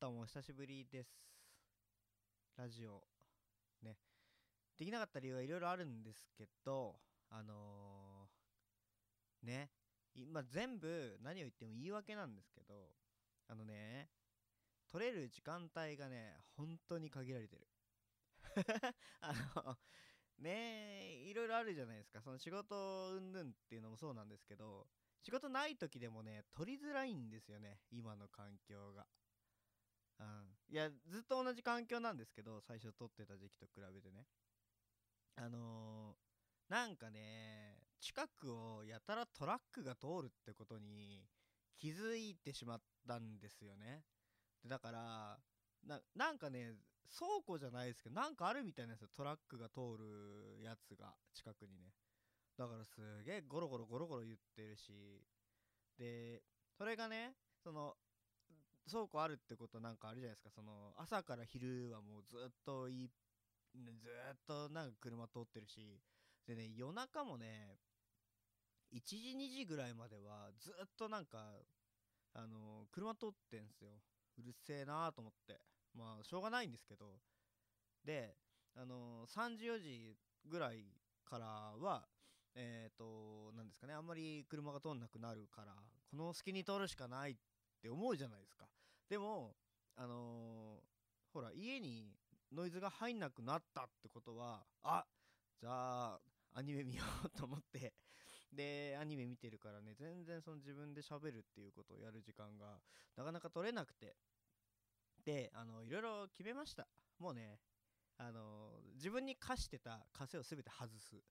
どうもお久しぶりです。ラジオ。ね。できなかった理由はいろいろあるんですけどあのー、ね。今全部何を言っても言い訳なんですけどあのね取れる時間帯がね本当に限られてる。あのねいろいろあるじゃないですか。その仕事うんぬんっていうのもそうなんですけど仕事ない時でもね取りづらいんですよね今の環境が。うん、いやずっと同じ環境なんですけど最初撮ってた時期と比べてね。あのー、なんかね近くをやたらトラックが通るってことに気づいてしまったんですよね。でだからなんかね倉庫じゃないですけどなんかあるみたいなんですよトラックが通るやつが近くにね。だからすげえゴロゴロゴロゴロ言ってるし。でそれがねその倉庫あるってことなんかあるじゃないですか。その朝から昼はもうずっといずっとなんか車通ってるし。でね夜中もね1時2時ぐらいまではずっとなんかあの車通ってんすよ。うるせえなーと思って。まあしょうがないんですけど。であの3時4時ぐらいからはえっ、ー、と何ですかね。あんまり車が通んなくなるからこの隙に通るしかないってって思うじゃないですか。でもあのー、ほら家にノイズが入んなくなったってことはあじゃあアニメ見ようと思って。でアニメ見てるからね全然その自分で喋るっていうことをやる時間がなかなか取れなくて。であのいろいろ決めました。もうねあの自分に課してた枷を全て外す。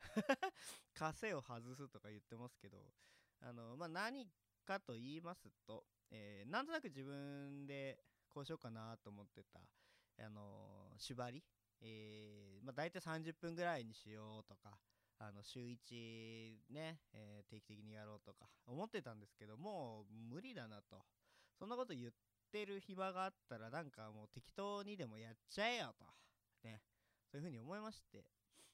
枷を外すとか言ってますけどあのまあ何かと言いますとえー、なんとなく自分でこうしようかなと思ってた、あのー、縛り、えーまあ、大体30分ぐらいにしようとかあの週1ね、えー、定期的にやろうとか思ってたんですけどもう無理だなと。そんなこと言ってる暇があったらなんかもう適当にでもやっちゃえよと。ね。そういう風に思いまして。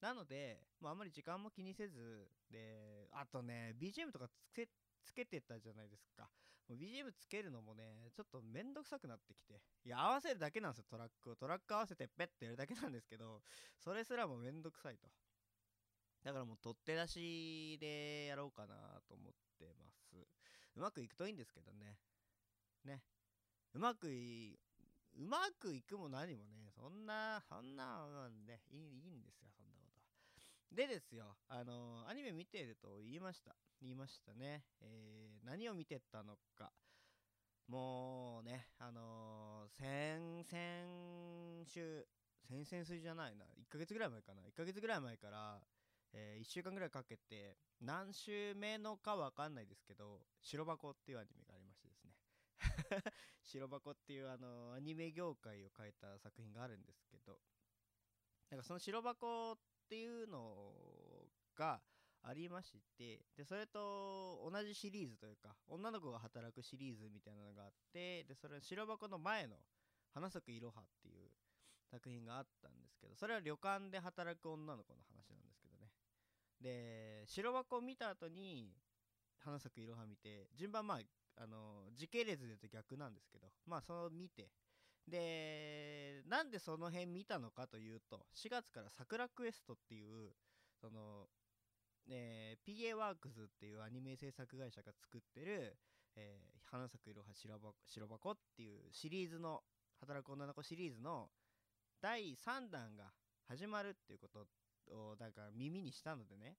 なので、まあ、あんまり時間も気にせずであとね BGM とかつけつけてたじゃないですか。BGM つけるのもねちょっとめんどくさくなってきて。いや合わせるだけなんですよトラックを。トラック合わせてペッてやるだけなんですけどそれすらもめんどくさいと。だからもう取っ手出しでやろうかなと思ってます。うまくいくといいんですけどね。ね。うまくいうまくいくも何もねそんなそんなねいいいいんですよそんなでですよあのアニメ見てると言いました。言いましたね、えー、何を見てたのか。もうねあのー、先々週先々週じゃないな。1ヶ月ぐらい前かな。1ヶ月ぐらい前から、えー、1週間ぐらいかけて何週目のか分かんないですけど「白箱」っていうアニメがありましてですね。白箱っていうあのアニメ業界を変えた作品があるんですけどなんかその白箱っていうのがありましてでそれと同じシリーズというか女の子が働くシリーズみたいなのがあってでそれ白箱の前の「花咲くいろは」っていう作品があったんですけどそれは旅館で働く女の子の話なんですけどね。で白箱を見た後に「花咲くいろは」見て順番まああの時系列で言うと逆なんですけどまあその見てでなんでその辺見たのかというと4月から「桜クエスト」っていうそのえー、PA ワークスっていうアニメ制作会社が作ってる「えー、花咲くいろは白箱」白箱っていうシリーズの働く女の子シリーズの第3弾が始まるっていうことをなんか耳にしたのでね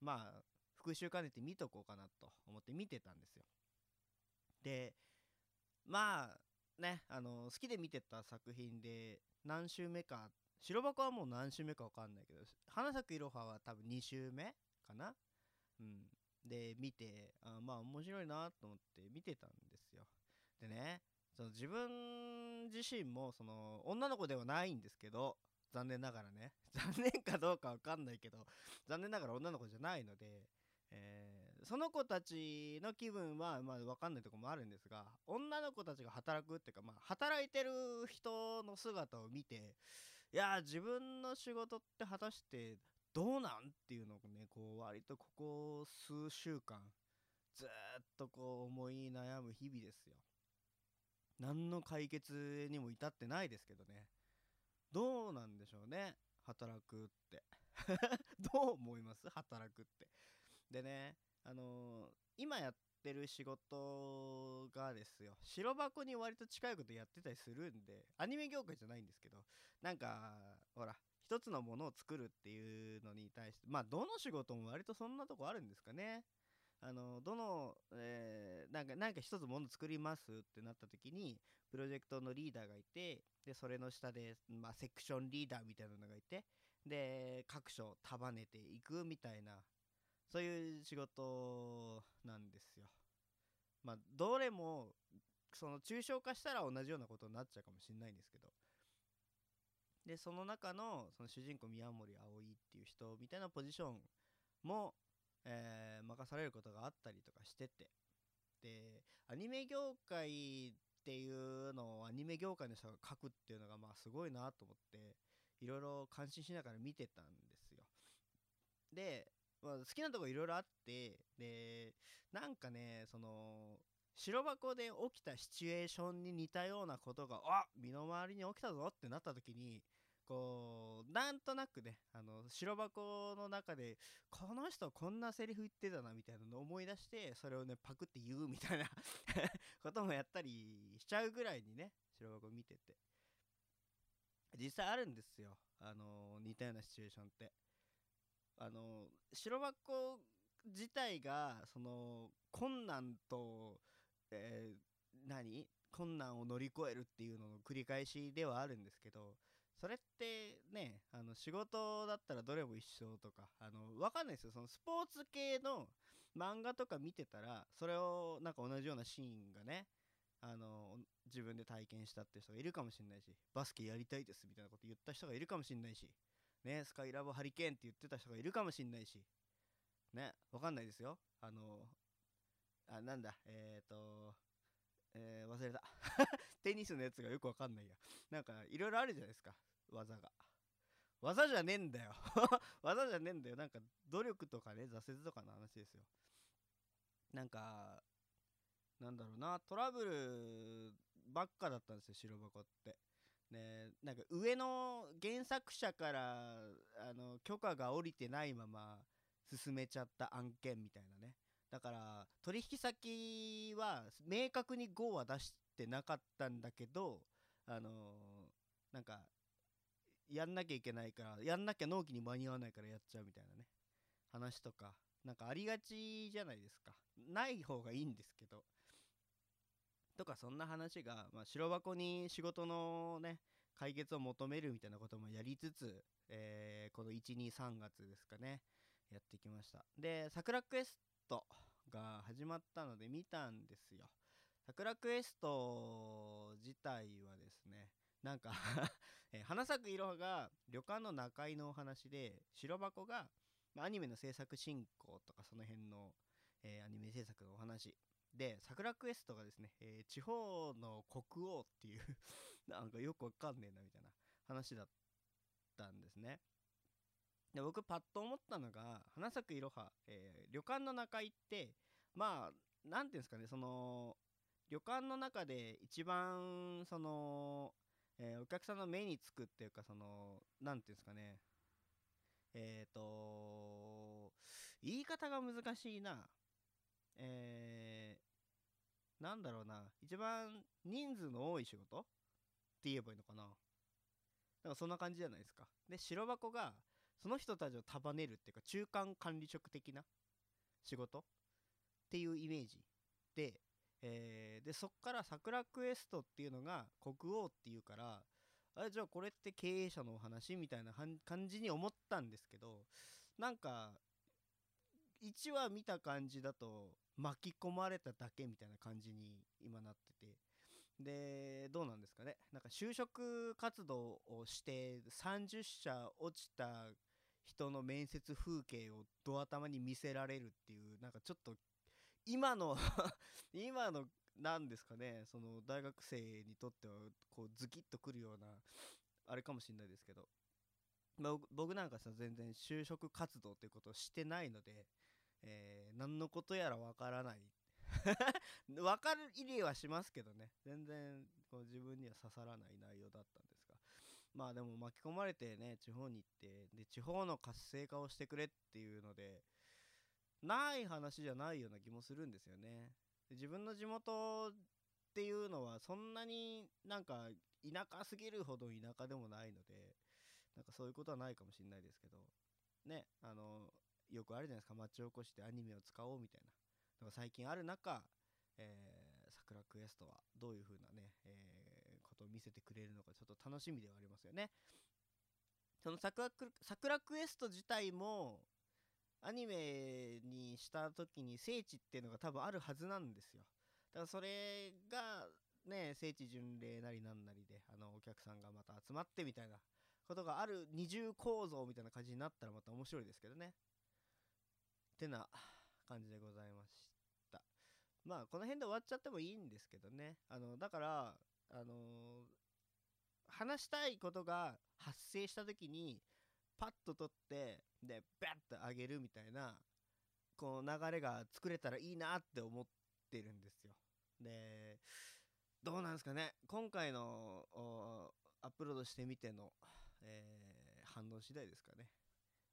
まあ復習兼ねて見とこうかなと思って見てたんですよ。でまあねあの好きで見てた作品で何週目か白箱はもう何週目か分かんないけど花咲くいろはは多分2週目かな？うん。で見てあまあ面白いなと思って見てたんですよ。でねその自分自身もその女の子ではないんですけど残念ながらね。残念かどうか分かんないけど残念ながら女の子じゃないので、え、その子たちの気分はまあ分かんないとこもあるんですが女の子たちが働くっていうかまあ働いてる人の姿を見ていや自分の仕事って果たしてどうなんっていうのをねこう割とここ数週間ずっとこう思い悩む日々ですよ。何の解決にも至ってないですけどね。どうなんでしょうね働くって。どう思います？働くって。でねあのー今やってる仕事がですよ。白箱に割と近いことやってたりするんでアニメ業界じゃないんですけどなんかほら一つのものを作るっていうのに対してまあどの仕事も割とそんなとこあるんですかね。あのどの、えーなんかなんか一つもの作りますってなった時にプロジェクトのリーダーがいてでそれの下で、まあ、セクションリーダーみたいなのがいてで各所束ねていくみたいなそういう仕事なんですよ。まあどれもその抽象化したら同じようなことになっちゃうかもしれないんですけど。でその中のその主人公宮森葵っていう人みたいなポジションも、えー任されることがあったりとかしてて。でアニメ業界っていうのをアニメ業界の人が書くっていうのがまあすごいなと思っていろいろ感心しながら見てたんですよ。で、まあ、好きなとこいろいろあってでなんかねその白箱で起きたシチュエーションに似たようなことがあ身の回りに起きたぞってなった時にこうなんとなくねあの白箱の中でこの人こんなセリフ言ってたなみたいなのを思い出してそれをねパクって言うみたいな こともやったりしちゃうぐらいにね白箱見てて。実際あるんですよ。あの似たようなシチュエーションって。あの白箱自体がその困難と、えー何？困難を乗り越えるっていうのの繰り返しではあるんですけどそれってねあの仕事だったらどれも一緒とかあの分かんないですよ。そのスポーツ系の漫画とか見てたらそれをなんか同じようなシーンがねあの自分で体験したって人がいるかもしれないしバスケやりたいですみたいなこと言った人がいるかもしれないしねスカイラブハリケーンって言ってた人がいるかもしれないし。ねわかんないですよ。あのあなんだえっ、ー、とえー忘れた。テニスのやつがよくわかんないや。なんかいろいろあるじゃないですか技が。技じゃねえんだよ。技じゃねえんだよ。なんか努力とかね挫折とかの話ですよ。なんかなんだろうなトラブルばっかだったんですよ白箱って。ねなんか上の原作者からあの許可が下りてないまま進めちゃった案件みたいなね。だから取引先は明確に GO は出してなかったんだけどあのなんかやんなきゃいけないからやんなきゃ納期に間に合わないからやっちゃうみたいなね。話とかなんかありがちじゃないですか。ない方がいいんですけど。とかそんな話が、まあ、白箱に仕事のね解決を求めるみたいなこともやりつつ、えーこの123月ですかねやってきました。で桜クエストが始まったので見たんですよ。桜クエスト自体はですねなんか えー花咲くいろはが旅館の中居のお話で白箱が、まあアニメの制作進行とかその辺の、えーアニメ制作のお話で桜クエストがですね、えー地方の国王っていう なんかよくわかんねえなみたいな話だったんですね。で僕パッと思ったのが花咲くいろは、えー旅館の中居ってまあなんていうんですかねその旅館の中で一番その、えーお客さんの目につくっていうかそのなんていうんですかねえっ、と言い方が難しいな。えーなんだろうな。一番人数の多い仕事？って言えばいいのかな。だかそんな感じじゃないですか。で白箱がその人たちを束ねるっていうか中間管理職的な仕事？っていうイメージ。で、えーでそっから桜クエストっていうのが国王っていうからあじゃあこれって経営者のお話？みたいな感じに思ったんですけどなんか1話見た感じだと巻き込まれただけみたいな感じに今なってて。でどうなんですかね。なんか就職活動をして30社落ちた人の面接風景をド頭に見せられるっていうなんかちょっと今の 今のなんですかね。その大学生にとってはこうズキッとくるようなあれかもしれないですけど、僕なんかさ全然就職活動っていうことをしてないので、えー何のことやらわからない。分かる入りはしますけどね。全然こう自分には刺さらない内容だったんですが。まあでも巻き込まれてね地方に行ってで地方の活性化をしてくれっていうのでない話じゃないような気もするんですよね。自分の地元っていうのはそんなになんか田舎すぎるほど田舎でもないのでなんかそういうことはないかもしれないですけど。ねあのよくあるじゃないですか。町おこしでアニメを使おうみたいな。のが最近ある中、えー、桜クエストはどういう風なね、えー、ことを見せてくれるのかちょっと楽しみではありますよね。その桜桜クエスト自体もアニメにした時に聖地っていうのが多分あるはずなんですよ。だからそれがね聖地巡礼なりなんなりであのお客さんがまた集まってみたいなことがある二重構造みたいな感じになったらまた面白いですけどね。ってな感じでございました。まあこの辺で終わっちゃってもいいんですけどね。あのだからあのー、話したいことが発生した時にパッと取ってでバッと上げるみたいなこの流れが作れたらいいなって思ってるんですよ。でどうなんですかね。今回のアップロードしてみての、えー、反応次第ですかね。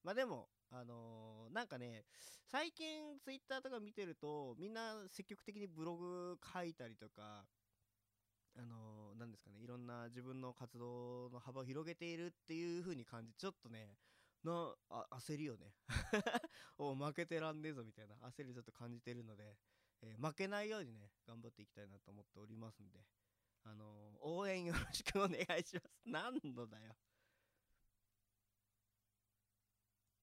まあでもあのー、なんかね最近ツイッターとか見てるとみんな積極的にブログ書いたりとかあのー、ですかねいろんな自分の活動の幅を広げているっていう風に感じちょっとねなあ焦りよね お負けてらんねえぞみたいな焦りちょっと感じてるので、えー、負けないようにね頑張っていきたいなと思っておりますんであのー、応援よろしくお願いします。何度だよ。